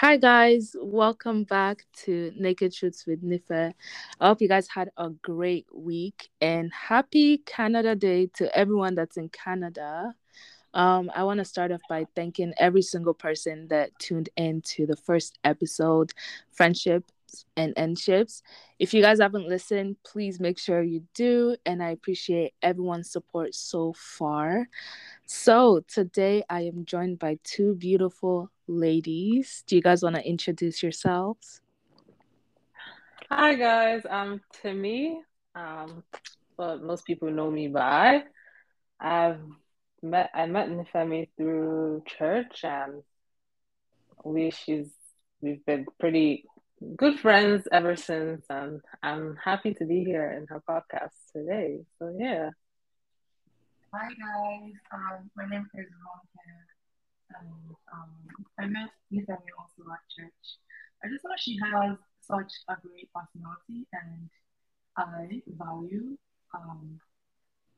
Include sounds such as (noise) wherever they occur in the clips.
Hi guys, welcome back to Naked Shoots with Nifa. I hope you guys had a great week and happy Canada Day to everyone that's in Canada. Um, I want to start off by thanking every single person that tuned in to the first episode, Friendship and Endships. If you guys haven't listened, please make sure you do. And I appreciate everyone's support so far. So today I am joined by two beautiful ladies. Do you guys want to introduce yourselves? Hi guys, I'm Timmy. Um, but most people know me by. I've met I met Nifemi through church, and we she's we've been pretty good friends ever since, and I'm happy to be here in her podcast today. So yeah. Hi guys, um, my name is Ronke, and um, I met Nifemi also at church. I just thought she has such a great personality, and I value um,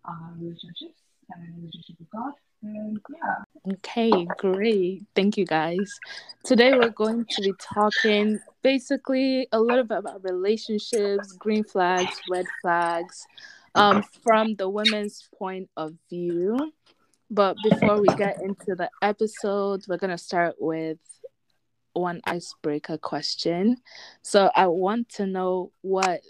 uh, relationships and relationship with God. And yeah. Okay, great. Thank you guys. Today we're going to be talking basically a little bit about relationships, green flags, red flags, um, from the women's point of view. But before we get into the episode, we're gonna start with one icebreaker question. So I want to know what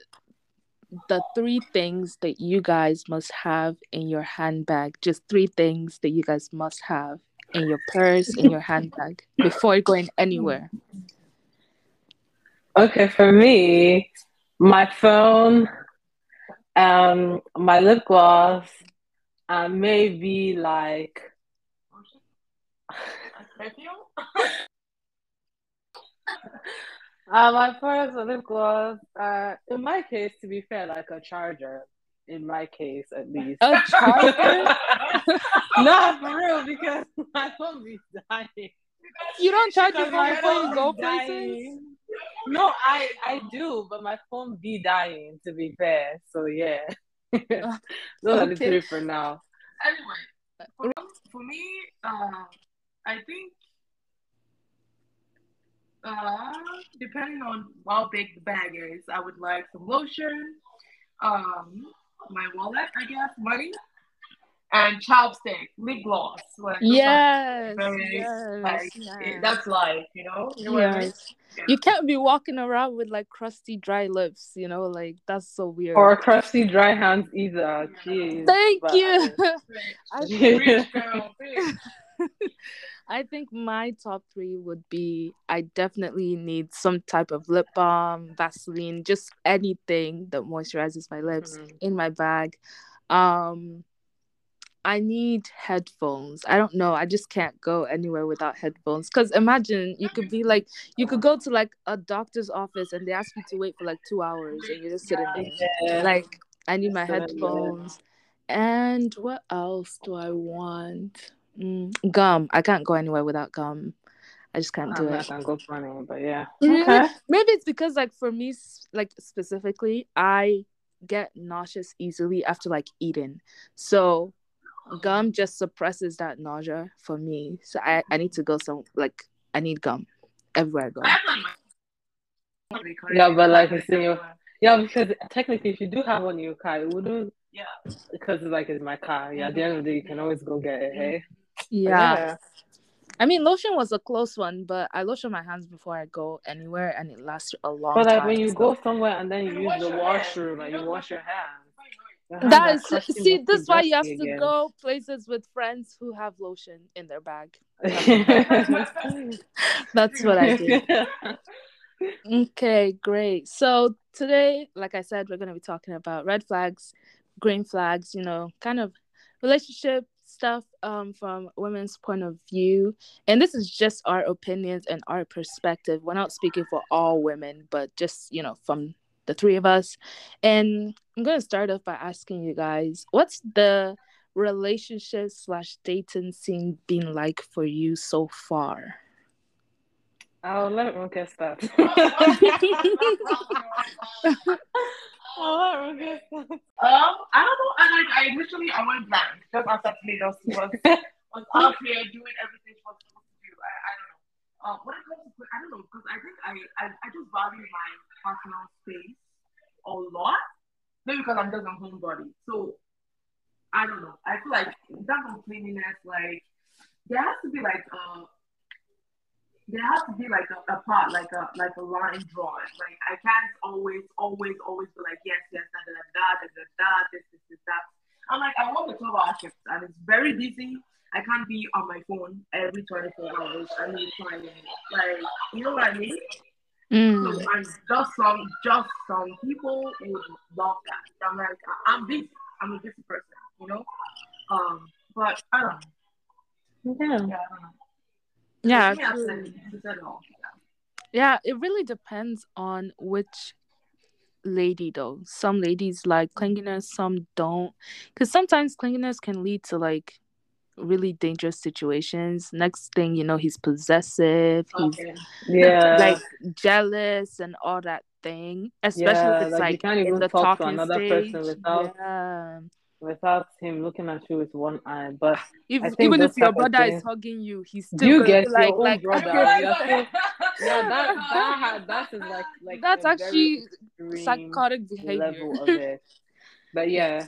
the three things that you guys must have in your handbag. Just three things that you guys must have in your purse, in your handbag before going anywhere. Okay, for me, my phone, um, my lip gloss, and maybe like (laughs) uh, my purse, my lip gloss. Uh, in my case, to be fair, like a charger. In my case, at least. A charger? (laughs) no, for real, because (laughs) my phone be dying. You don't charge your phone my before you phone go be places? No, I I do, but my phone be dying. To be fair, so yeah. (laughs) Those are the three for now. Anyway, for, for me, uh, I think uh, depending on how big the bag is, I would like some lotion, um, my wallet, I guess, money, and chopstick, lip gloss. Like, Yes, very, yes, like, yes. that's life, you know? You know what I mean? Yes. You can't be walking around with like crusty dry lips, you know, like that's so weird. Or crusty dry hands either. Jeez. Thank But- you. (laughs) I Rich girl, bitch. (laughs) I think my top three would be I definitely need some type of lip balm, Vaseline, just anything that moisturizes my lips Mhm. in my bag. Um I need headphones. I don't know. I just can't go anywhere without headphones. Cause imagine you could be like you could go to like a doctor's office and they ask you to wait for like two hours and you're just sitting there. Yeah. Like I need my headphones. And what else do I want? Mm, gum. I can't go anywhere without gum. I just can't do it. I'm it. not gonna go funny, but yeah. Okay. Maybe it's because like for me, like specifically, I get nauseous easily after like eating. So gum just suppresses that nausea for me. So I, I need to go some like I need gum everywhere I go. I have like my. Yeah, but like it's in your yeah, because technically if you do have one in your car, it wouldn't Yeah. because it's like it's my car. Yeah, at the end of the day you can always go get it, hey? But Yeah. I mean lotion was a close one, but I lotion my hands before I go anywhere and it lasts a long But like time. when you so- go somewhere and then you You use the washroom, like You wash your hands. That is see, this is why you have to again. go places with friends who have lotion in their bag. (laughs) That's what I do. (laughs) Okay, great. So today, like I said, we're gonna be talking about red flags, green flags, you know, kind of relationship stuff um from women's point of view. And this is just our opinions and our perspective. We're not speaking for all women, but just, you know, from the three of us. And I'm gonna start off by asking you guys, what's the relationship slash dating scene been like for you so far? I'll let everyone get started. I'll let everyone get started. Um, I don't know. I like. I literally, I went blank just after Platos was was (laughs) out here doing everything she was supposed to do. I, I don't know. uh, when it comes to, I don't know, because I think I, I, I just value my personal space a lot. Maybe because I'm just a homebody. So I don't know. I feel like terms cleanliness, like there has to be like a there has to be like a, a part, like a like a line drawn. Like I can't always, always, always be like yes, yes, da da da da da da this, this, this, that. I'm like I want the 12 hour shift and it's very busy. I can't be on my phone every 24 hours. I need time. Like, you know what I mean? Mm. So, and just some, just some people would love that. I'm like, I'm busy. I'm a busy person, you know. Um, but I don't know. Yeah. Yeah, I don't know. Yeah, Yeah, true. said, she said it all. Yeah, it really depends on which lady though. Some ladies like clinginess, some don't. Because sometimes clinginess can lead to like really dangerous situations. Next thing you know, he's possessive, he's Yeah. (laughs) like jealous and all that thing. Especially Yeah, if it's like, like, you can't in even the talk to talking another stage. person without yeah. Without him looking at you with one eye. But If, even if your type of brother is hugging you, he's still you get like your own like brother. (laughs) Yeah, that that that is like like that's actually psychotic behavior. level of it. But (laughs) yeah,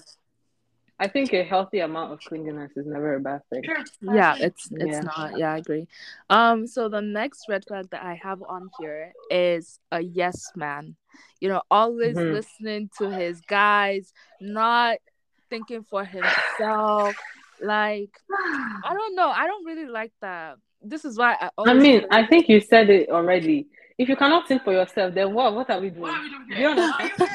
I think a healthy amount of clinginess is never a bad thing. Yeah it's it's Yeah. not yeah i agree um so the next red flag that i have on here is a yes man you know always Mhm. listening to his guys not thinking for himself like i (sighs) don't know i don't really like that this is why i I mean, say- I think you said it already. If you cannot think for yourself, then what what are we doing? What are we doing Do here? you understand? are you here?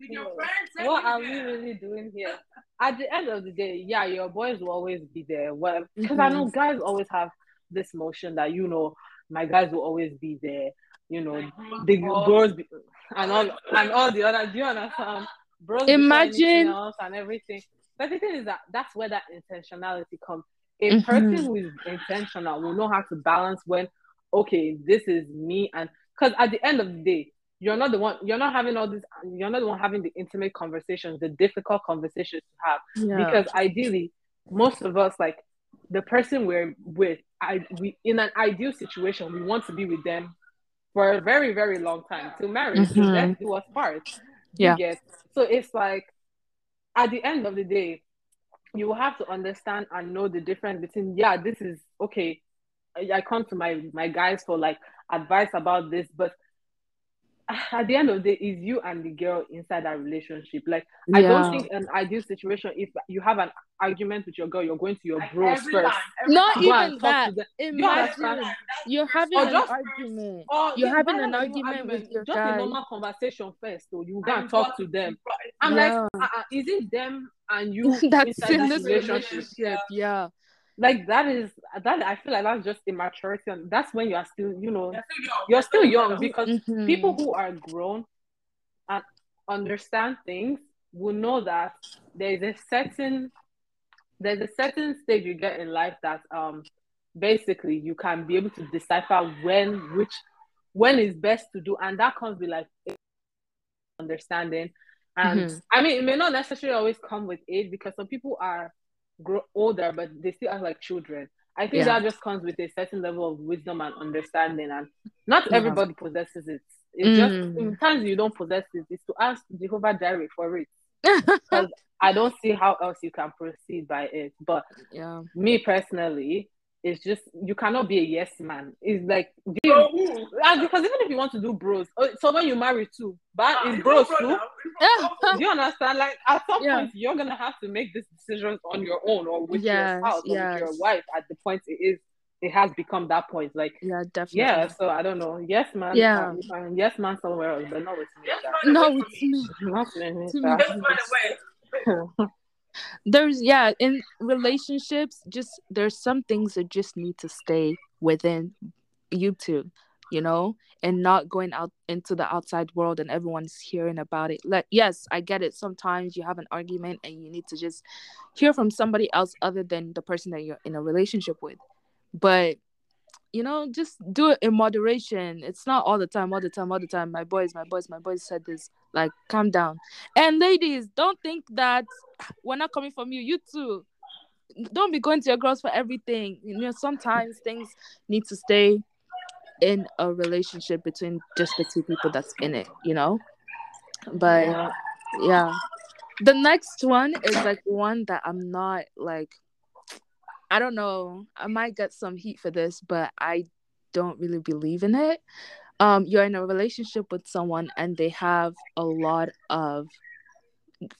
Did your (laughs) friends say what are we really doing here? At the end of the day, yeah, your boys will always be there. Well, because I mm-hmm. know guys always have this motion that you know my guys will always be there. You know, the bros. bros be, and all and all the other. Do you understand? Before Imagine- and everything. But the thing is that that's where that intentionality comes. A Mhm. person who is intentional will know how to balance when, okay, this is me, and because at the end of the day, you're not the one. You're not having all this. You're not the one having the intimate conversations, the difficult conversations to have yeah. because ideally most of us like the person we're with i we in an ideal situation we want to be with them for a very very long time till marriage till Mhm. death do us part Yeah. get so it's like at the end of the day you will have to understand and know the difference between yeah this is okay I, I come to my my guys for like advice about this but at the end of the day is you and the girl inside that relationship like I don't think an ideal situation if you have an argument with your girl, you're going to your Like, bros first. time, Not time. Even that. Imagine understand? You're having Or an just- argument. Or You're having an not argument with your just guy. a normal conversation first. So you go And and talk to them. I'm Yeah. like, uh-uh, is it them and you (laughs) That's inside in this this relationship? relationship. Yeah. Like that is that I feel like that's just immaturity, and that's when you are still, you know, You're still young. you're still young because Mhm. people who are grown and understand things will know that there is a certain there's a certain stage you get in life that um basically you can be able to decipher when which when is best to do and that comes with like understanding and Mhm. i mean it may not necessarily always come with age because some people are grow older but they still are like children i think Yeah. that just comes with a certain level of wisdom and understanding and not Yeah. everybody possesses it it's just Mm. sometimes you don't possess it it's to ask jehovah jireh for it (laughs) because i don't see how else you can proceed by it but yeah. me personally it's just you cannot be a yes man it's like do Bro, you, and because even if you want to do bros oh, so when you marry too but Ah, is you bros too (laughs) do you understand? Like at some Yeah. point, you're gonna have to make these decisions on your own or with Yes, your spouse or with your wife. At the point it is, it has become that point. Like yeah, definitely. yeah, so I don't know. Yes, man. Yeah. you can- yes, man. Somewhere else, but not with me. Yes, man, No, away it's me. (laughs) Not with me. To sha. me. (laughs) There's yeah, in relationships, just there's some things that just need to stay within you two, you know, and not going out into the outside world and everyone's hearing about it. Like, yes, I get it. Sometimes you have an argument and you need to just hear from somebody else other than the person that you're in a relationship with. But you know, just do it in moderation. It's not all the time, all the time, all the time. My boys, my boys, my boys said this. Like, calm down. And ladies, don't think that (sighs) we're not coming from you. You too. Don't be going to your girls for everything. You know, sometimes things need to stay in a relationship between just the two people that's in it, you know? But Yeah. yeah. The next one is like one that I'm not like I don't know. I might get some heat for this, but I don't really believe in it. Um you're in a relationship with someone and they have a lot of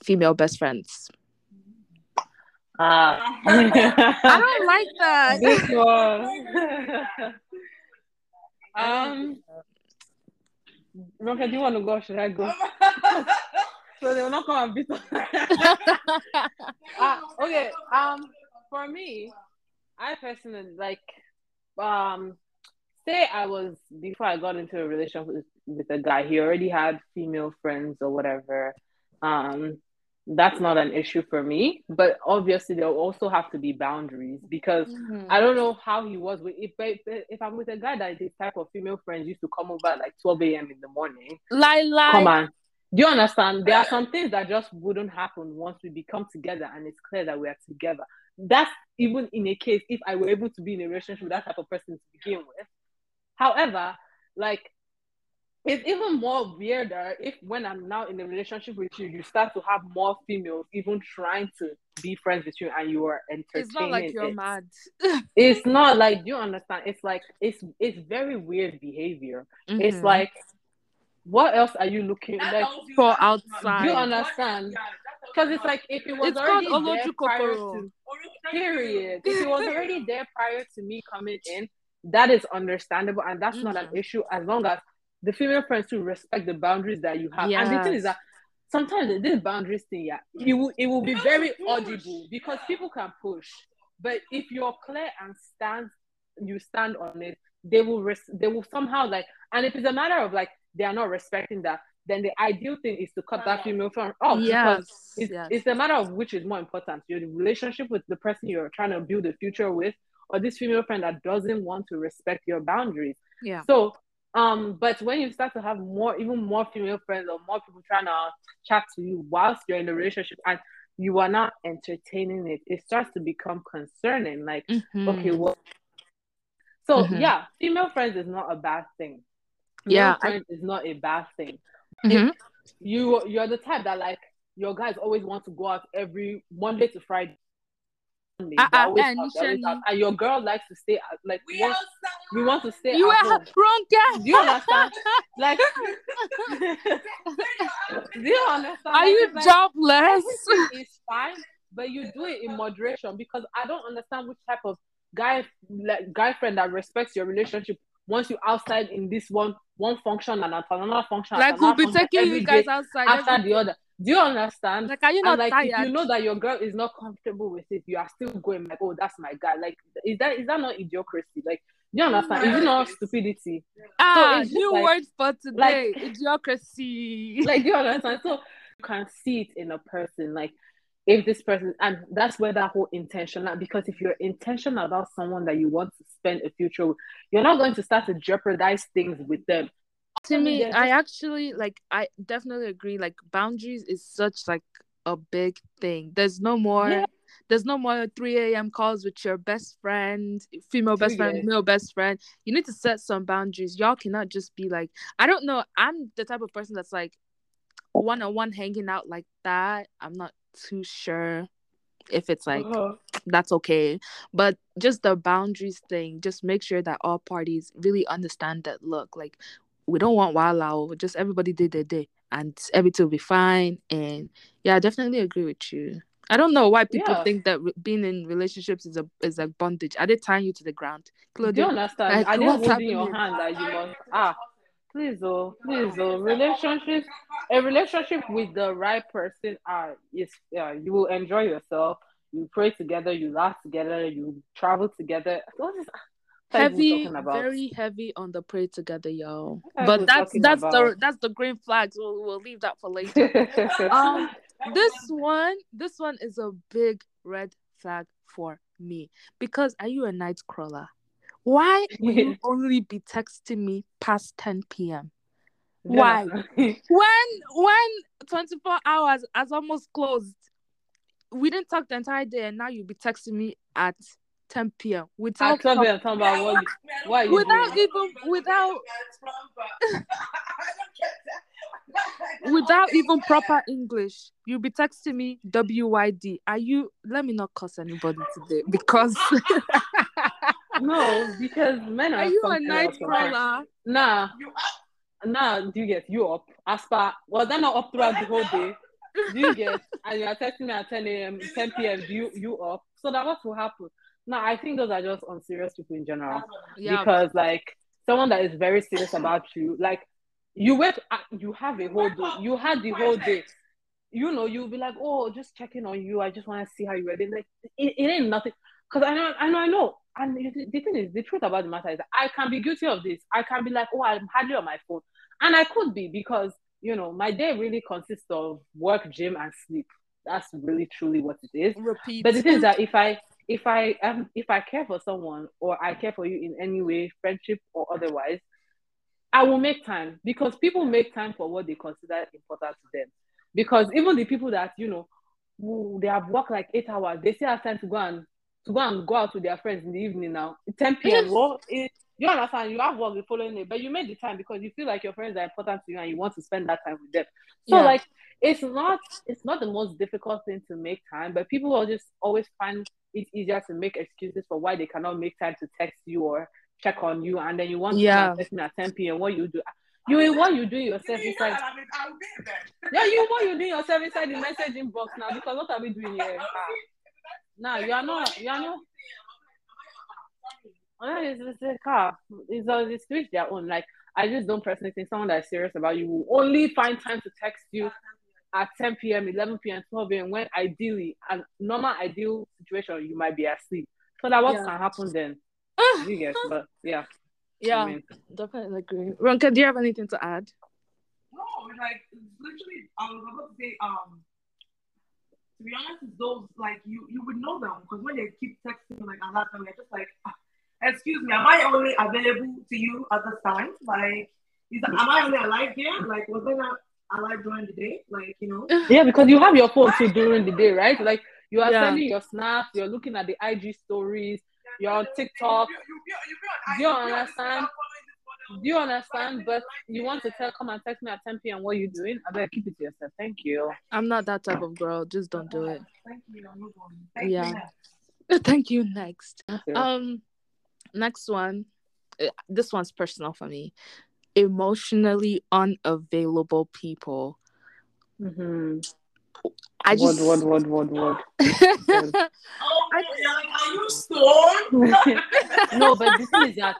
female best friends. Ah. I don't like that. (laughs) this um, Ronke, do you want to go? Should I go? (laughs) so they will not come and beat us. (laughs) Ah, okay. Um, for me, I personally like um say I was before I got into a relationship with, with a guy, he already had female friends or whatever. Um, that's not an issue for me. But obviously there will also have to be boundaries because Mhm. I don't know how he was with if if, if I'm with a guy that this type of female friends used to come over at like 12 a.m. in the morning. Like, like, Come on. Do you understand? There are some things that just wouldn't happen once we become together and it's clear that we are together. That's even in a case if I were able to be in a relationship with that type of person to begin with. However, like it's even more weirder if when I'm now in a relationship with you, you start to have more females even trying to be friends with you and you are entertaining. it's not like you're it. mad. (laughs) It's not like you understand? It's like it's it's very weird behavior. It's Mhm. like what else are you looking like? for outside. you understand? Because it's like if it was It's called already there prior to period. If it was already there prior to me coming in, that is understandable and that's not an Mhm. issue as long as the female friends to respect the boundaries that you have. And the thing is that sometimes this boundaries thing, yeah, it will it will be very audible because people can push. But if you're clear and stand you stand on it, they will res- they will somehow like and if it's a matter of like they are not respecting that, then the ideal thing is to cut that female friend off because yes, it's, yes. it's a matter of which is more important your relationship with the person you're trying to build a future with or this female friend that doesn't want to respect your boundaries yeah. so um but when you start to have more even more female friends or more people trying to chat to you whilst you're in a relationship and you are not entertaining it it starts to become concerning like Mhm. okay well so Mhm. yeah female friends is not a bad thing Yeah, male I- friends is not a bad thing Mhm. you you're the type that like your guys always want to go out every Monday to Friday. Sunday, they're always out, they're always Nishani. out. and your girl likes to stay at like we want, we want to stay You are home. wrong, girl. Do you understand? (laughs) Like, (laughs) do you understand? Are Like, you it's like, jobless? everything (laughs) is fine, but you do it in moderation because I don't understand which type of guy like guy friend that respects your relationship once you're outside in this one one function and at another function at like we'll be function taking you guys outside. after every- the other. Do you understand? Like, are you and not like tired? if you know that your girl is not comfortable with it, you are still going like, oh, that's my guy. Like, is that is that not idiocracy? Like, do you understand? Is it not stupidity? ah, it's just new like- word for today: like- idiocracy. (laughs) Like, do you (laughs) understand? So you can see it in a person. Like, if this person, and that's where that whole intentional. Because if you're intentional about someone that you want to spend a future with, you're not going to start to jeopardize things with them. to me i actually like i definitely agree like boundaries is such like a big thing there's no more Yeah. there's no more 3 a.m calls with your best friend female best friend male best friend you need to set some boundaries y'all cannot just be like i don't know i'm the type of person that's like one-on-one hanging out like that i'm not too sure if it's like Uh-huh. that's okay. But just the boundaries thing, just make sure that all parties really understand that look, like we don't want wild out, just everybody did their day and everything will be fine. And yeah, I definitely agree with you. I don't know why people Yeah. think that re- being in relationships is a is like bondage. Are they tying you to the ground? Do you Claudia, understand? like, I what's didn't hold in your hand that you must ah please oh please oh relationships a relationship with the right person ah is yeah you will enjoy yourself you pray together you laugh together you travel together what heavy, about? very heavy on the pray together, are But that's that's the that's the green flags. We'll we'll leave that for later. (laughs) um this one this one is a big red flag for me because are you a night crawler why will you (laughs) only be texting me past 10 p.m why? (laughs) when when 24 hours has almost closed we didn't talk the entire day and now you'll be texting me at 10 p.m. Without 12 prop- about what what without doing? even without (laughs) without even proper English. You'll be texting me WYD. Are you let me not cuss anybody today because No, because men are. are you a something night else sometimes. crawler? Nah, nah. Do you get you up? As per was that not up throughout the whole day? Do you get? (laughs) And you are texting me at 10 a.m., 10 p.m. Do you you up? So that what will happen? Now I think those are just unserious people in general. Yeah. because like someone that is very serious about you like you went uh, you have a whole day you had the whole day you know you'll be like oh just checking on you i just want to see how you're doing like it, it ain't nothing because i know i know i know and the, the thing is the truth about the matter is that i can be guilty of this i can be like oh i'm hardly on my phone and i could be because you know my day really consists of work gym and sleep that's really truly what it is Repeat. but the thing is that if I if I um if I care for someone or I care for you in any way, friendship or otherwise, I will make time because people make time for what they consider important to them. Because even the people that you know who they have worked like eight hours, they still have time to go and to go and go out with their friends in the evening now. 10 p.m. Well, it, you understand, you have work the following day, but you made the time because you feel like your friends are important to you and you want to spend that time with them. So Yeah. like it's not it's not the most difficult thing to make time, but people will just always find it easier to make excuses for why they cannot make time to text you or check on you, and then you want Yeah. to text me at 10 p.m. What you do? You what you do yourself inside? (laughs) Yeah, you what you do yourself inside the messaging box now because what are we doing here? (laughs) Ah. Ah. Now you are not you are not. Oh, it's, it's a car. It's always it's to each their own. Like I just don't personally think someone that is serious about you will only find time to text you at 10 p.m., 11 p.m., 12 p.m. when ideally, and normal ideal situation, you might be asleep. So that what Yeah. can happen then? You get, but yeah. yeah, I mean, definitely agree. Ronke, do you have anything to add? No, like literally, I was about to say, um, to be honest, it's those like you you would know them because when they keep texting like at that time, you're just like, "Ah, excuse me, am I only available to you at this time? Like, is am I only alive here? Like, was I not alive during the day? Like, you know? (laughs) yeah, because you have your phone too during the day, right? Like you are Yeah. sending your snaps, you're looking at the IG stories, you're on TikTok. Do you understand? Do you understand? But you want to tell, come and text me at 10 p.m. What you doing? I better keep it to yourself. Thank you. I'm not that type of girl. Just don't do it. Thank you. I'll move on. Thank Yeah. You. (laughs) Thank you. Next. Um, next one. uh, This one's personal for me. Emotionally unavailable people. mm-hmm. I just. Word, word, word, word, word. (laughs) Oh, I- you're like, are you stoned? (laughs) no, but the thing is that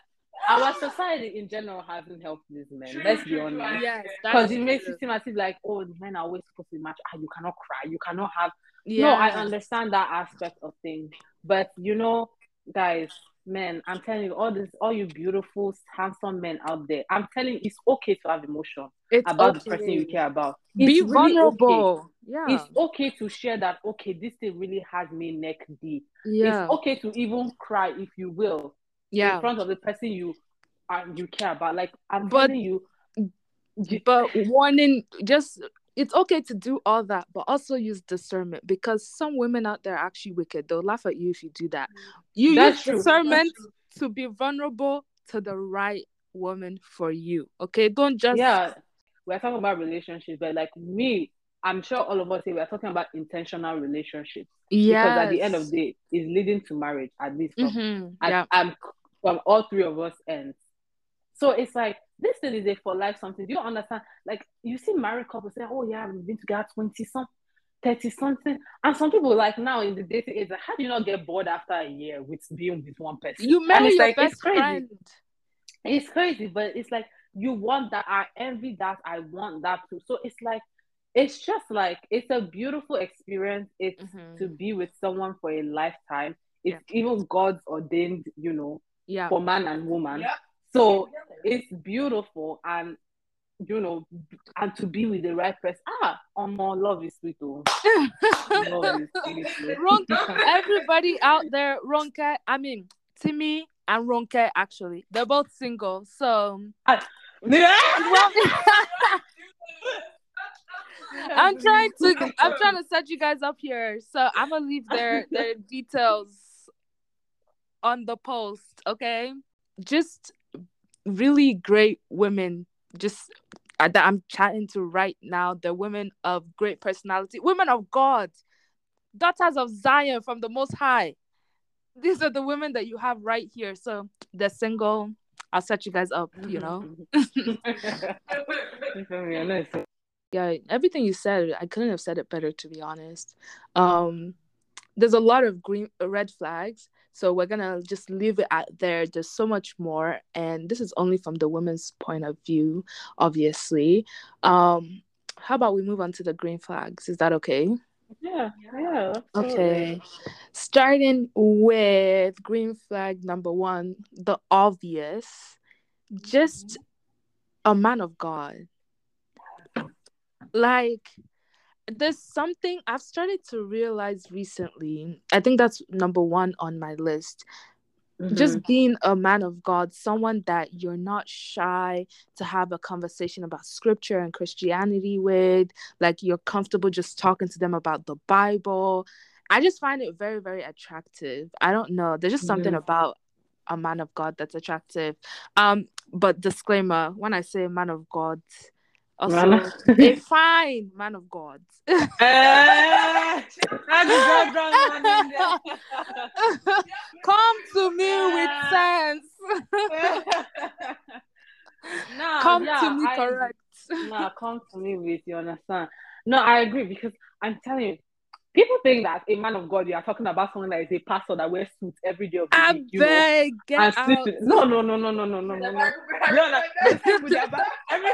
our society in general hasn't helped these men. Let's be honest. yes, Because it makes true. it seem as if like, oh, the men are always supposed to be match. Ah, you cannot cry. You cannot have. Yeah. No, I understand that aspect of things, but you know, guys, men, I'm telling you, all this, all you beautiful, handsome men out there, I'm telling you, it's okay to have emotion It's about okay. the person you care about. Be It's really okay. vulnerable. Yeah. It's okay to share that. Okay, this thing really has me neck deep. yeah. It's okay to even cry if you will yeah. in front of the person you uh, you care about. Like I'm But- telling you, but warning just it's okay to do all that but also use discernment because some women out there are actually wicked they'll laugh at you if you do that you That's use true. discernment to be vulnerable to the right woman for you okay don't just yeah, we're talking about relationships, but like me, I'm sure all of us here we're talking about intentional relationships yes. because at the end of the day, it's leading to marriage. At least Mhm, at- yeah I'm from all three of us ends. So it's like this thing is a for life something. Do you understand? Like you see married couples say, Oh yeah, we've been together 20 something, 30 something. And some people like now in the dating age, like, how do you not get bored after a year with being with one person? you marry it's your like, it's best crazy. friend It's crazy, but it's like you want that. I envy that. I want that too. So it's like it's just like it's a beautiful experience. It's Mhm. to be with someone for a lifetime. It's even God's ordained, you know, yeah for man and woman. Yep. So it's beautiful and you know, and to be with the right person. Ah, oh more love is sweet. Oh, (laughs) love is sweet. oh. Everybody out there, Ronke, I mean, Timmy and Ronke, actually, they're both single. So, well, I'm trying to, I'm trying to set you guys up here. So I'm gonna leave their their details on the post, okay? Just really great women just uh, that I'm chatting to right now. They're women of great personality, women of God, daughters of Zion from the Most High. These are the women that you have right here. So they're single. I'll set you guys up, you know. (laughs) (laughs) yeah, everything you said, I couldn't have said it better to be honest. Um there's a lot of green red flags so we're gonna just leave it at there. There's so much more and this is only from the women's point of view obviously. Um how about we move on to the green flags? Is that okay? Yeah yeah okay. starting with green flag number one the obvious. Just a man of god. Like there's something I've started to realize recently. I think that's number one on my list. Mm-hmm. Just being a man of God, someone that you're not shy to have a conversation about scripture and Christianity with, like you're comfortable just talking to them about the Bible. I just find it very, very attractive. I don't know. There's just something mm-hmm. about a man of God that's attractive. Um, but disclaimer, when I say man of God, also, a (laughs) fine man of God. uh, (laughs) Come to me with sense. (laughs) no, come to me I, correct. no, come to me with you understand. No, I agree because I'm telling you, people think that a man of God, you are talking about someone that is a pastor that wears suits every day of the I week. You beg, know, get and out. No, no, no, no, no, no, no, no, no. No, no, they sleep with their back. Every...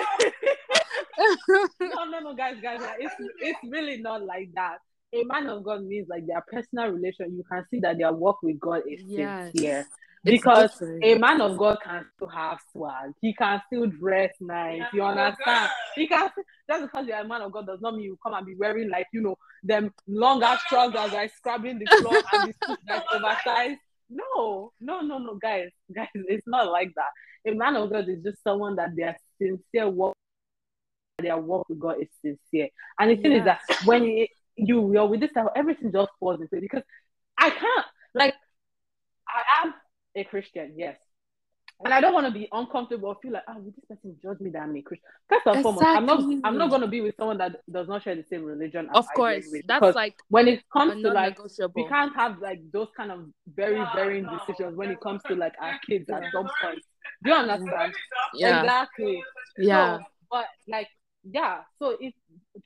(laughs) no, no, no, guys, guys, it's it's really not like that. A man of God means like their personal relation. You can see that their work with God is Yes. sincere. Because a man of God can still have swag. He can still dress nice. You understand? He can still, just because you're a man of God does not mean you come and be wearing like you know them long ass trousers like scrubbing the floor and the suit (laughs) that's oversized. No, no, no, no, guys, (laughs) guys, it's not like that. A man of God is just someone that their sincere work, their work with God is sincere. And the thing is that when you you you're with this type, everything just falls into it because I can't like I am a Christian, yes. And I don't want to be uncomfortable or feel like, ah, oh, will this person judge me that I'm a Christian? First and foremost, I'm not I'm not gonna be with someone that does not share the same religion as Of course, that's like when it comes to like we can't have like those kind of very varying decisions when it comes to like our kids at some point. Do you understand? Yeah, Exactly. yeah, So, but like, yeah. So it's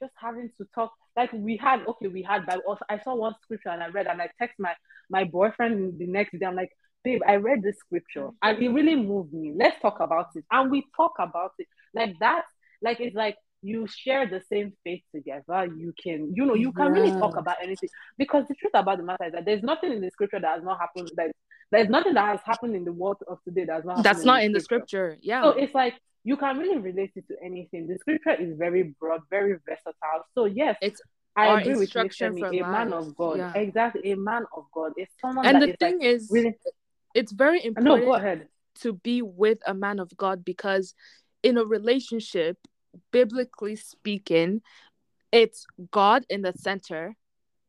just having to talk. Like we had, okay, we had Bible. Also, I saw one scripture and I read, and I text my my boyfriend the next day. I'm like, babe, I read this scripture and it really moved me. Let's talk about it. And we talk about it like that. Like it's like you share the same faith together. You can, you know, you can really talk about anything because the truth about the matter is that there's nothing in the scripture that has not happened. Like there's nothing that has happened in the world of today that has not that's not in the scripture. scripture. Yeah, So it's like you can really relate it to anything. The scripture is very broad, very versatile. So yes, it's I agree with you, a man of God. Yeah, Exactly, a man of God is someone and that the is like thing is, really. It's very No, important go ahead. to be with a man of God because in a relationship, biblically speaking, it's God in the center.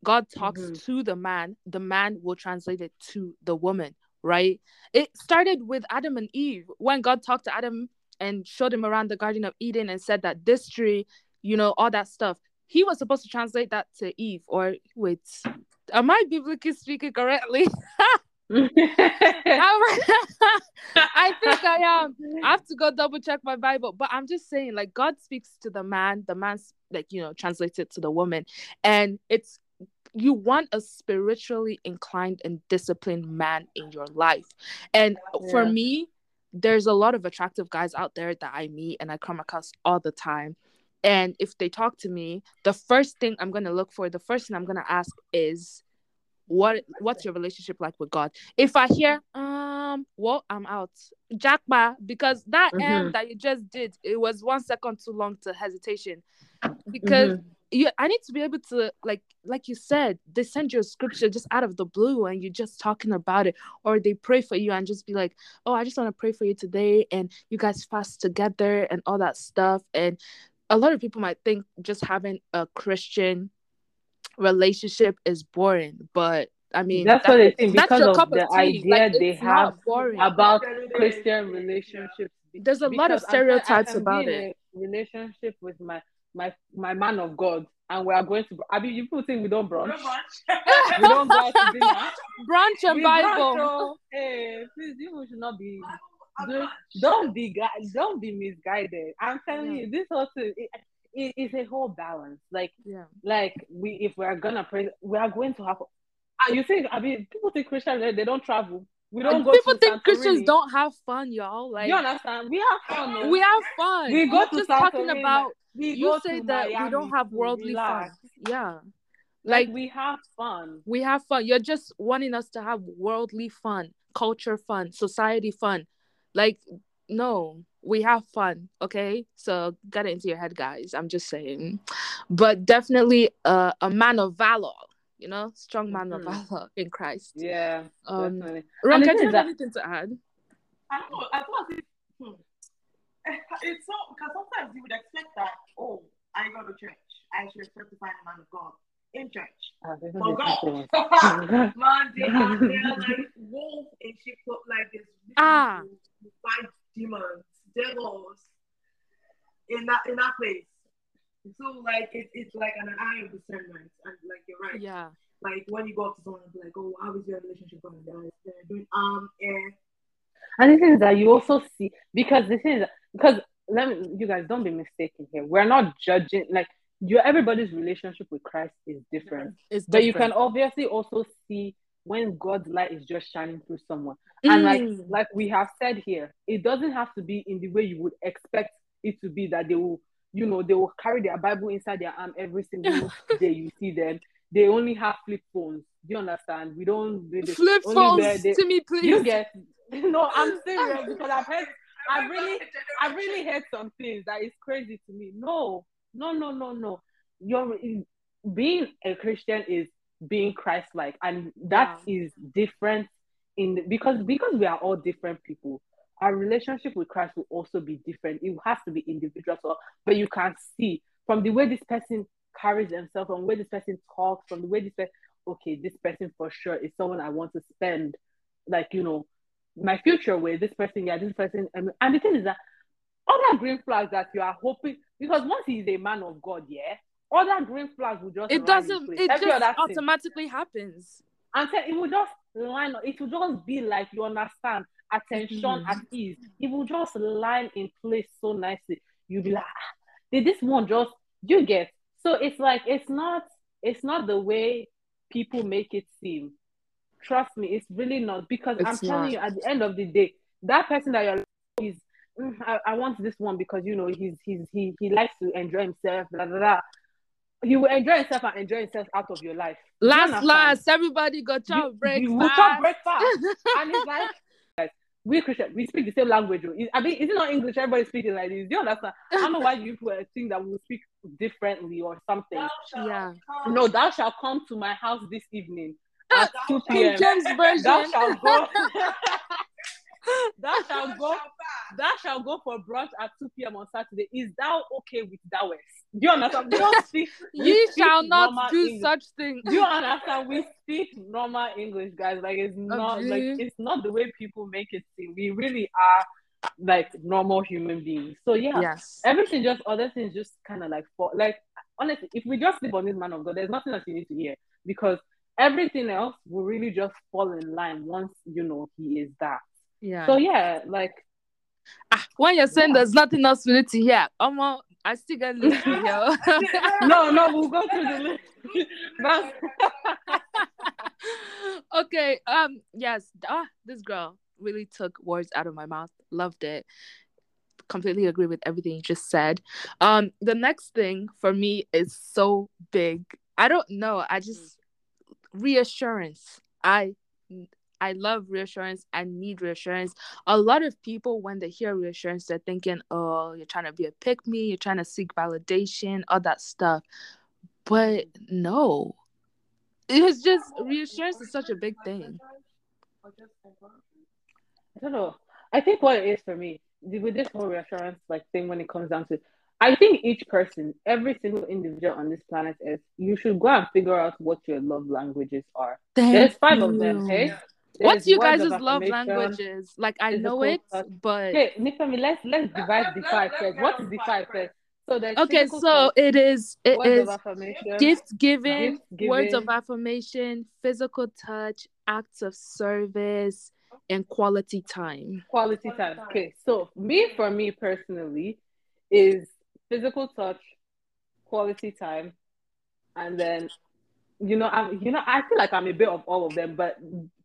God talks Mhm. to the man, the man will translate it to the woman, right? It started with Adam and Eve when God talked to Adam and showed him around the Garden of Eden and said that this tree, you know, all that stuff. He was supposed to translate that to Eve, or wait, am I biblically speaking correctly? (laughs) (laughs) I'm- (laughs) think I am. I have to go double check my Bible, but I'm just saying, like, God speaks to the man, the man's like, you know, translates it to the woman, and it's you want a spiritually inclined and disciplined man in your life. And for me, there's a lot of attractive guys out there that I meet and I come across all the time. And if they talk to me, the first thing I'm gonna look for, the first thing I'm gonna ask is what what's your relationship like with God? If I hear um well, I'm out. Jackba, because that um Mhm. that you just did, it was one second too long to hesitation. Because Mhm. you I need to be able to like like you said, they send you a scripture just out of the blue and you're just talking about it, or they pray for you and just be like, Oh, I just want to pray for you today, and you guys fast together and all that stuff. And a lot of people might think just having a Christian relationship is boring, but I mean, that's that- what they think that's because your of the of tea. idea Like, they have boring. about Christian relationships. There's a lot of Because I'm I stereotypes about it. relationship with my my my man of God, and we are going to. I mean, you people think we don't brunch. we don't go out to (laughs) dinner. Brunch and We Bible. brunch, oh. Hey, please, you should not be. Don't, don't be guys. Don't be misguided. I'm telling Yeah. you, this also. it, it, it's a whole balance. Like Yeah. like we if we are gonna pray, we are going to have. You think? I mean, people think Christians they, don't travel. We don't go. People think Christians don't have fun, y'all. Like you understand? We have fun. oh. we have fun. We go to just talking about we you say that we don't have worldly relax. fun. Yeah. Like, Like we have fun. we have fun. You're just wanting us to have worldly fun, culture fun, society fun. Like, no, we have fun. Okay. So get it into your head, guys. I'm just saying. But definitely uh, a man of valor, you know, strong man of Mhm. valor in Christ. Yeah, Um, definitely. Ronke, And the do you have that- anything to add? I don't know. I thought it, hmm. (laughs) it's so because sometimes you would expect that. Oh, I go to church. I should expect to find a man of God in church. There's Oh no. God, (laughs) man, they are they are like wolf in sheep cloth, like this. Ah. fight demons, devils in that in that place. So like it, it's like an eye of discernment, and like you're right. Yeah. Like when you go up to someone and be like, "Oh, how is your relationship going?" They're, they're doing um and And the thing is that you also see because this is because let me you guys don't be mistaken here. We're not judging like your everybody's relationship with Christ is different. It's But you can obviously also see when God's light is just shining through someone. And like Mm. like we have said here, it doesn't have to be in the way you would expect it to be that they will, you know, they will carry their Bible inside their arm every single (laughs) day you see them. They only have flip phones. Do you understand? We don't they, they flip phones the- to me, please. you get (laughs) no, I'm (laughs) serious because I've heard I really I really heard some things that is crazy to me. No, no, no, no, no. You're being a Christian is being Christ-like, and that is different in the, because because we are all different people. Our relationship with Christ will also be different. It has to be individual, so, but you can see from the way this person carries themselves, from the way this person talks, from the way this person, okay, this person for sure is someone I want to spend, like you know, my future with this person, yeah, this person. And, and the thing is that other green flags that you are hoping, because once he's a man of God, yeah, other green flags will just it doesn't. It Every just other thing. automatically happens. And so it will just line up. It will just be like you understand attention Mhm. at ease. It will just line in place so nicely. You'll be like, ah, did this one just you get? So it's like it's not it's not the way people make it seem. Trust me, it's really not because I'm It's telling you at the end of the day, that person that you're is "Mm, I, I want this one because you know he's he's he he likes to enjoy himself, blah blah blah. He will enjoy yourself and enjoy yourself out of your life. Do you Last, last, everybody got You- chop break. you will breakfast. (laughs) and it's like guys, we Christian, we speak the same language. I mean, is it not English? Everybody speaking like this. Do you understand? I don't know why you people think that we speak differently or something. Yeah. No, thou shalt come to my house this evening at (laughs) 2 p.m. James Thou version. shalt go. (laughs) (laughs) thou shall go. Thou shalt go for brunch at 2 p.m. on Saturday. Is thou okay with thou? Do you understand? We don't (laughs) speak. we Ye speak shall not do English. such thing. Do you (laughs) understand? We speak normal English, guys. Like it's not like it's not the way people make it seem. We really are like normal human beings. So yeah, Yes. everything just other things just kind of like for like honestly, if we just sleep on this man of God, there's nothing else you need to hear because everything else will really just fall in line once you know he is that. Yeah. So yeah, like Ah, when you're saying Yeah. there's nothing else we need to hear, um, I still get list to hear. no, no, we'll go through the list. (laughs) That's- (laughs) okay. Um. Yes. Ah, this girl really took words out of my mouth. Loved it. Completely agree with everything you just said. Um. The next thing for me is so big. I don't know. I just reassurance. I I love reassurance. I need reassurance. A lot of people, when they hear reassurance, they're thinking, "Oh, you're trying to be a pick me. You're trying to seek validation, all that stuff." But no, it's just reassurance is such a big thing. I don't know. I think what it is for me with this whole reassurance like thing when it comes down to I think each person, every single individual on this planet is you should go and figure out what your love languages are. Thank There's five you. of them, hey? What's you words guys' love languages? Like I know it, touch. but Okay, Nifemi, let's let's divide the five first. What is the five first? So there's okay. physical So touch, it is. It words is gift giving, words of affirmation, physical touch, acts of service, and quality time. quality time. Okay, so me for me personally is physical touch, quality time, and then you know I'm you know I feel like I'm a bit of all of them, but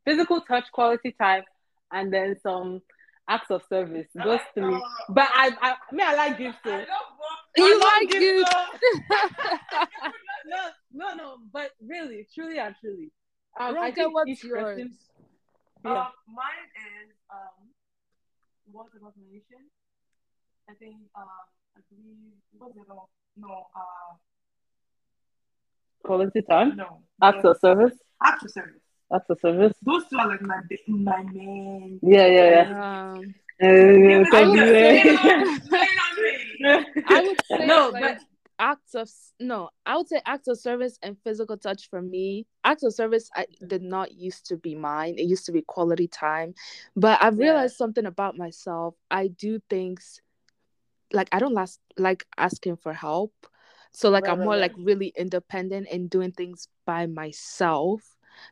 physical touch, quality time, and then some acts of service. Those three. But I I, I mean I like gifts too. You I love like gifts, gifts. (laughs) no, no, no, but really, truly and truly. Um, I Ronke, think what's each yours? person- yeah. Um, mine is um, words of affirmation. I think um, I believe what's the other one? No, uh, quality time, no. acts of service, Acts of service. Acts of service. Those two are like my bi- my main. Yeah, yeah, yeah. Um, Uh, I so would yeah. (laughs) I would say no, like, but acts of no, I would say acts of service and physical touch for me. Acts of service I did not used to be mine. It used to be quality time. But I've Yeah. realized something about myself. I do things like I don't last like asking for help. So like Right, I'm right, more right. like really independent and doing things by myself.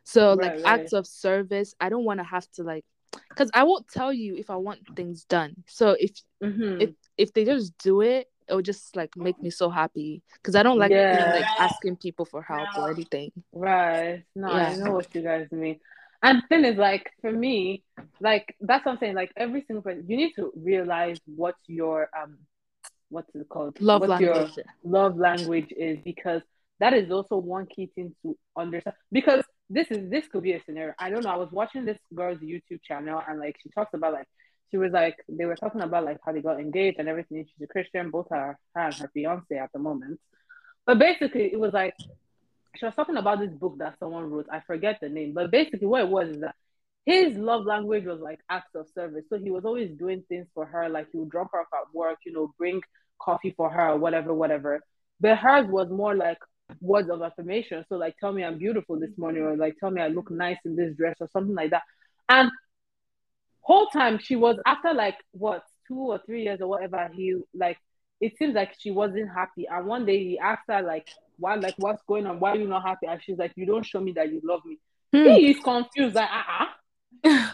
So like Right, acts of service, I don't want to have to like because I won't tell you if I want things done. So if Mhm. if if they just do it, it would just like make me so happy because I don't like being, Yeah. like asking people for help or anything. right, no, I know what you guys mean. And the thing is, like for me, like that's what I'm saying. Like every single person, you need to realize what your um, what's it called? Love what your language. love language is because that is also one key thing to understand because this is this could be a scenario. I don't know. I was watching this girl's youtube channel and like she talks about like she was like they were talking about like how they got engaged and everything. She's a christian. Both her, her and her fiance at the moment. But basically it was like she was talking about this book that someone wrote. I forget the name. But basically what it was is that his love language was like acts of service. So he was always doing things for her. Like he would drop her off at work you know bring coffee for her whatever whatever. But hers was more like words of affirmation. So like tell me I'm beautiful this morning or like tell me I look nice in this dress or something like that. And whole time she was after like what two or three years or whatever, he like it seems like she wasn't happy. And one day he asked her like why like what's going on? Why are you not happy? And she's like, You don't show me that you love me. Hmm. He is confused, like uh-uh. (laughs)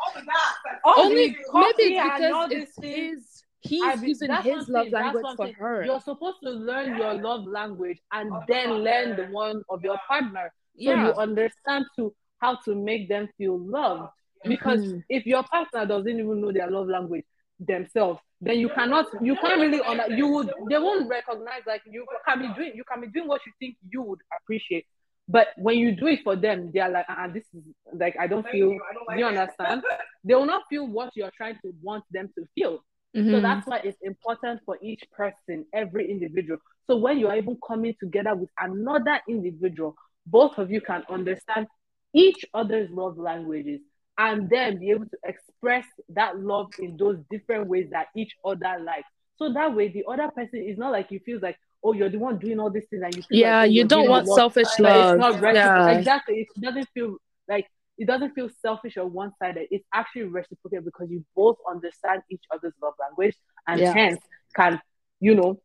All of that. All Only maybe coffee and all it's this because it's he's I be- using his love saying, language for saying. her. You're supposed to learn your love language and then learn the one of your partner. So yeah. you understand to how to make them feel loved. Because Mhm. if your partner doesn't even know their love language themselves, then you cannot you can't really under, you would they won't recognize like you can be doing you can be doing what you think you would appreciate. But when you do it for them, they are like, ah, this is like I don't feel do you understand? (laughs) They will not feel what you're trying to want them to feel. So Mhm. that's why it's important for each person, every individual. So when you're even coming together with another individual, both of you can understand each other's love languages and then be able to express that love in those different ways that each other likes. So that way, the other person is not like you feel like, oh, you're the one doing all these things, and you yeah, like, you don't want love selfish love. it's not. Yeah. Exactly. It doesn't feel like it doesn't feel selfish or one sided. It's actually reciprocal because you both understand each other's love language and Yeah. hence can, you know,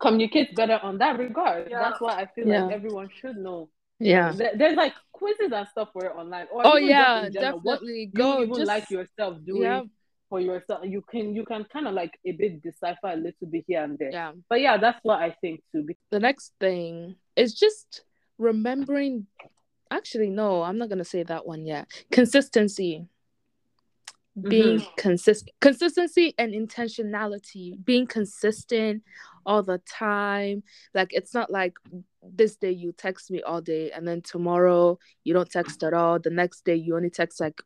communicate better on that regard. Yeah. That's why I feel Yeah. like everyone should know. Yeah. There's like quizzes and stuff for it online. Or Oh yeah, general, what definitely you go. even just like yourself doing yeah, for yourself. You can you can kind of like a bit decipher a little bit here and there. yeah. But yeah, that's what I think too. The next thing is just remembering. Actually, no, I'm not gonna say that one yet. Consistency. Being mm-hmm. consistent, consistency and intentionality. Being consistent all the time. Like it's not like this day you text me all day and then tomorrow you don't text at all. The next day you only text like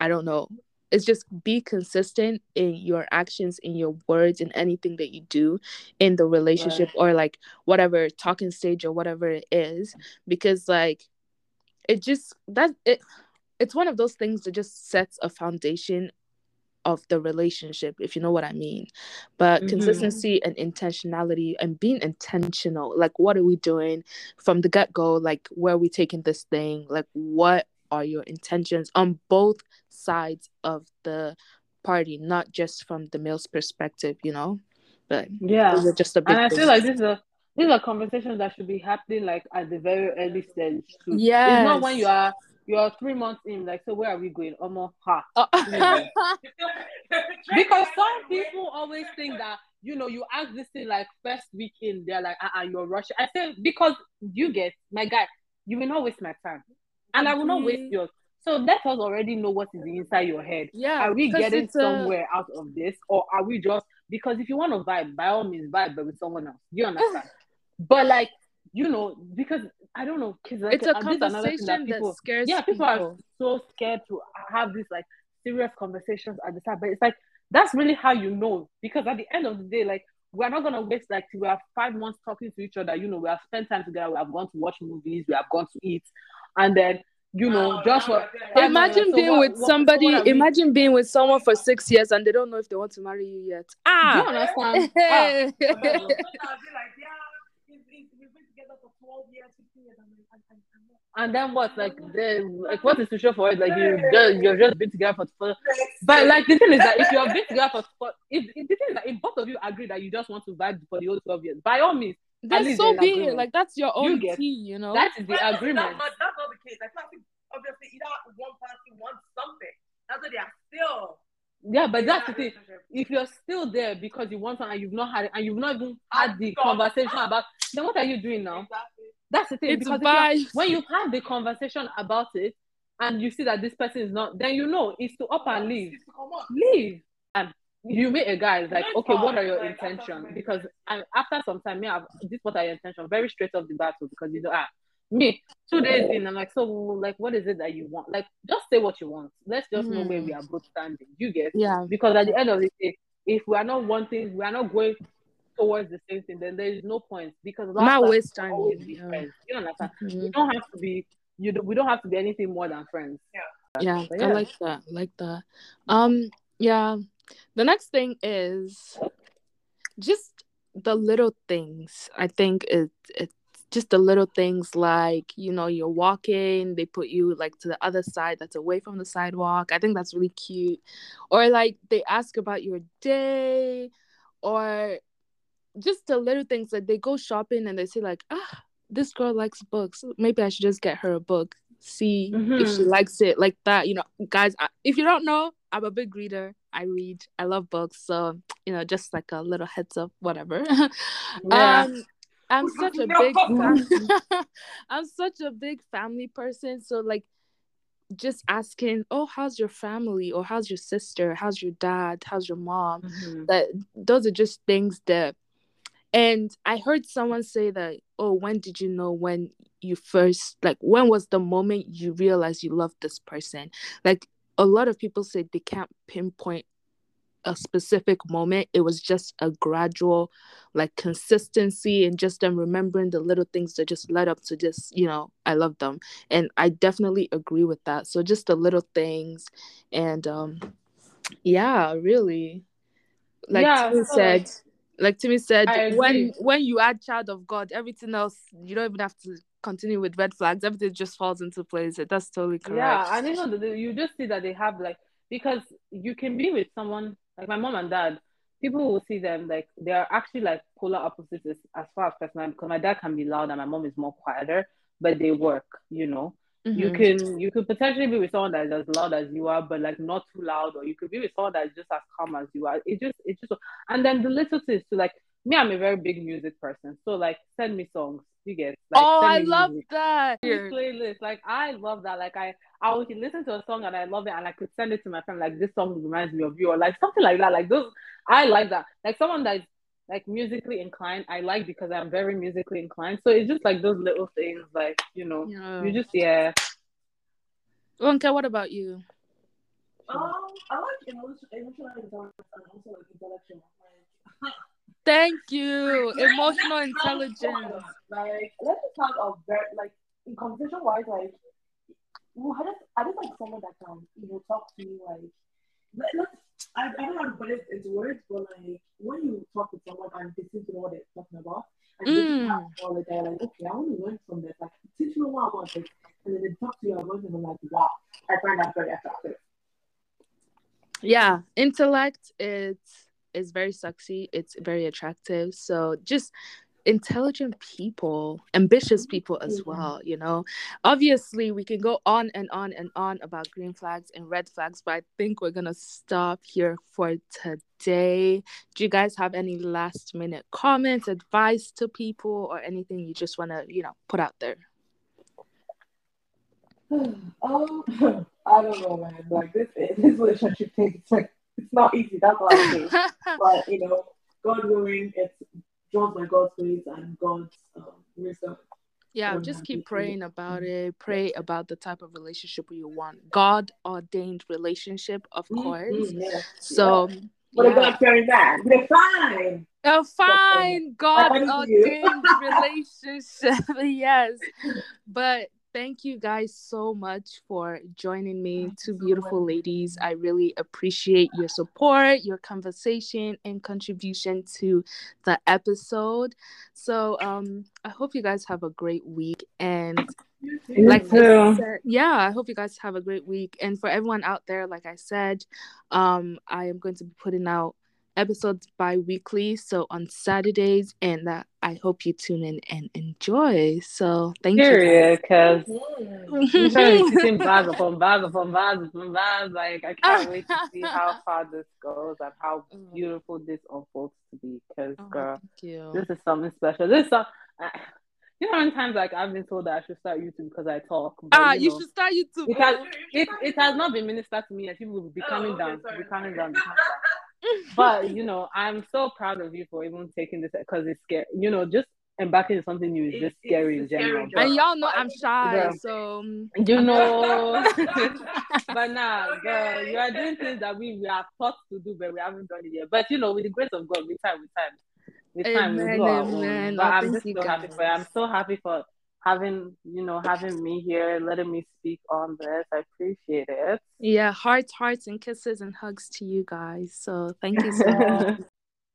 I don't know. It's just be consistent in your actions, in your words, in anything that you do in the relationship or like whatever talking stage or whatever it is. Because like it just that it it's one of those things that just sets a foundation of the relationship if you know what i mean but Mhm. consistency and intentionality and being intentional like what are we doing from the get-go like where are we taking this thing like what are your intentions on both sides of the party not just from the male's perspective you know but Yeah. just a big And I thing. feel like this is a these are conversations that should be happening like at the very early stage too. It's not when you are you are three months in, like so where are we going? Almost ha. Oh. (laughs) (laughs) Because some people always think that you know you ask this thing like first week in, they're like, uh uh you're rushing. I say because you get my guy, you will not waste my time. And I will not waste yours. So let us already know what is inside your head. yeah Are we getting it's a- somewhere out of this, or are we just because if you want to vibe, by all means vibe, but with someone else. Do you (laughs) understand? But like you know, because I don't know, because like it's a this is another thing conversation that, people, scares yeah, people, people. are so scared to have these like serious conversations at the time. But it's like that's really how you know, because at the end of the day, like we're not gonna waste like we have five months talking to each other. You know, we have spent time together. We have gone to watch movies. We have gone to eat, and then you know, Wow, just for we're there. five Imagine minutes. So being what- with what- somebody. what imagine being with someone for six years and they don't know if they want to marry you yet. Do you Ah. understand? (laughs) ah, But then I'll be like, yeah, we've we've- we've been together for 12 years, 15 years, and not- then what? Like, the, like what is to show for it? Like you just you've just been together for, for But like the thing is that if you have been together for, if, if the thing is that if both of you agree that you just want to vibe for the whole twelve years, by all means, That's so be it. Like that's your You own get- tea, you know. that is the But that's- agreement. That, but that's not the case. Like obviously either one party wants something. That's why they are still. Yeah, but that's the thing. If you're still there because you want something and you've not had it and you've not even had Had the conversation about, then what are you doing now? Exactly. That's the thing. it's because if you're- when you've the conversation about it and you see that this person is not, then you know it's to up and leave. It's to come on. leave. And you meet a guy, it's like, That's okay, what are your Like, intentions? Because I, after some time, me, I've, this what are your intentions? Very straight off the battle because you know, ah, me, two days in, I'm like, so, like, what is it that you want? Like, just say what you want. Let's just know where Mhm. we are both standing. You get? yeah. Because at the end of the day, if we are not wanting, we are not going towards the same thing, then there is no point because time waste time. Yeah. friends. You understand? Mhm. We don't have to be. You do, we don't have to be anything more than friends. Yeah, But I like that. Like that. Um, yeah. The next thing is just the little things. I think it it's just the little things like, you know, you're walking, they put you like to the other side that's away from the sidewalk. I think that's really cute. Or like they ask about your day or just the little things like they go shopping and they say like, ah, this girl likes books. Maybe I should just get her a book. See if she Mhm. likes it like that. You know, guys, I, if you don't know, I'm a big reader. I read. I love books. So, you know, just like a little heads up, whatever. (laughs) Yeah. um I'm (laughs) such a No. big fam- (laughs) I'm such a big family person. So like just asking, oh, how's your family? Or how's your sister? How's your dad? How's your mom? Mhm. that those are just things that and i heard someone say that oh when did you know when you first like when was the moment you realized you loved this person? Like a lot of people say they can't pinpoint a specific moment. It was just a gradual like consistency and just them remembering the little things that just led up to just you know i love them. And i definitely agree with that. So just the little things and um yeah really. Like Yeah, said like, Timmy said when when you add child of god everything else you don't even have to continue with red flags everything just falls into place that's totally correct Yeah, and even the, you just see that they have like because you can be with someone like my mom and dad. People will see them like they are actually like polar opposites as, as far as personality. Because my dad can be loud and my mom is more quieter, but they work. You know, you Mhm. can you could potentially be with someone that is as loud as you are, but like not too loud, or you could be with someone that is just as calm as you are. It just it just and then the little things to like me. I'm a very big music person, so like send me songs. You get like oh i love music that playlist. Like I love that. Like I I would listen to a song and I love it and I could send it to my friend. Like this song reminds me of you or like something like that. Like those I like that. Like someone that's like musically inclined, I like because I'm very musically inclined. So it's just like those little things, like you know, yeah. you just yeah. Ronke, what about you Um, I like emotional, emotional intelligence and also like intellectual. Like, (laughs) thank you emotional intelligence. Like, let's just have a very like in conversation wise, like, well, I just I just like someone that can you know talk to me like let, let's I, I don't know how to put it into words, but like when you talk to someone and they seem to know what they're talking about, and they Mm. have all the time, like, okay, I want to learn from this. Like, teach me more about this. And then they talk to you about it, and I'm like, wow, I find that very attractive. yeah intellect it's is very sexy it's very attractive so just intelligent people ambitious people as Mhm. well you know obviously we can go on and on and on about green flags and red flags but i think we're gonna stop here for today do you guys have any last minute comments advice to people or anything you just want to you know put out there (sighs) um, (laughs) I don't know, man. Like this, is this relationship thing, it's (laughs) like it's not easy. That's all I'm saying. but you know, God willing, it's drawn by God's grace and God's um, wisdom. yeah just keep praying about it pray about the type of relationship you want god ordained relationship of course Mhm, yeah. so a yeah. God fearing man, we're fine. A fine God ordained (laughs) relationship. yes. But thank you guys so much for joining me, Thank two so beautiful ladies. I really appreciate your support, your conversation, and contribution to the episode. So um I hope you guys have a great week and like I said, yeah, I hope you guys have a great week. And for everyone out there, like I said, um, I am going to be putting out episodes bi-weekly, so on Saturdays, and uh, I hope you tune in and enjoy. So thank Period, because Mm. I'm you. trying to keep bars upon bars upon bars upon bars. Like I can't (laughs) wait to see how far this goes and how beautiful this unfolds to be. Because Oh, girl, thank you. this is something special. This is some, uh, you know, how many times like I've been told that I should start YouTube because I talk. But, Ah, you, you know, should start YouTube. It has, it, it has not been ministered to me yet. People will be Oh, coming okay, down, sorry. be coming down, be coming down. But you (laughs) know, I'm so proud of you for even taking this because it's scary. You know, just embarking on something new is just it's scary a in general. job. But and y'all know I I'm shy, Girl. so um, you know, (laughs) (laughs) but now, Okay. girl, you are doing things that we, we are taught to do, but we haven't done it yet. But you know, with the grace of God, with time, with time, with time, we'll do our amen. own. But I'm just you, so happy for you. I'm so happy for having, you know, having me here, letting me speak on this. I appreciate it. yeah, hearts, hearts, and kisses and hugs to you guys. So thank you so (laughs) much.